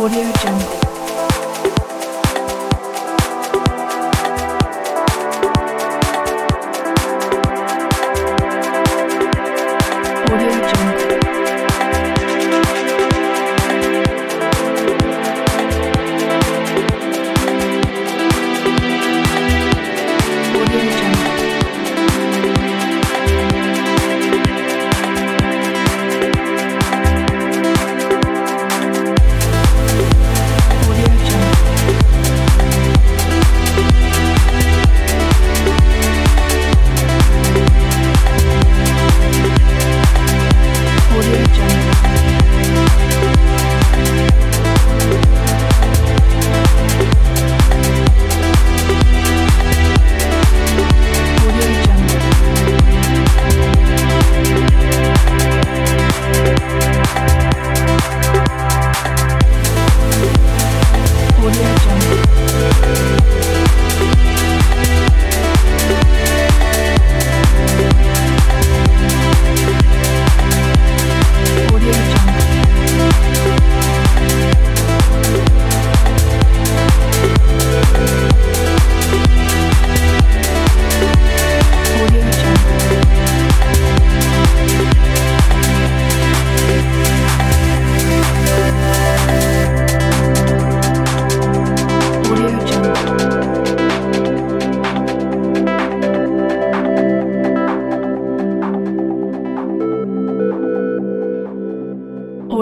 Audio Jungle.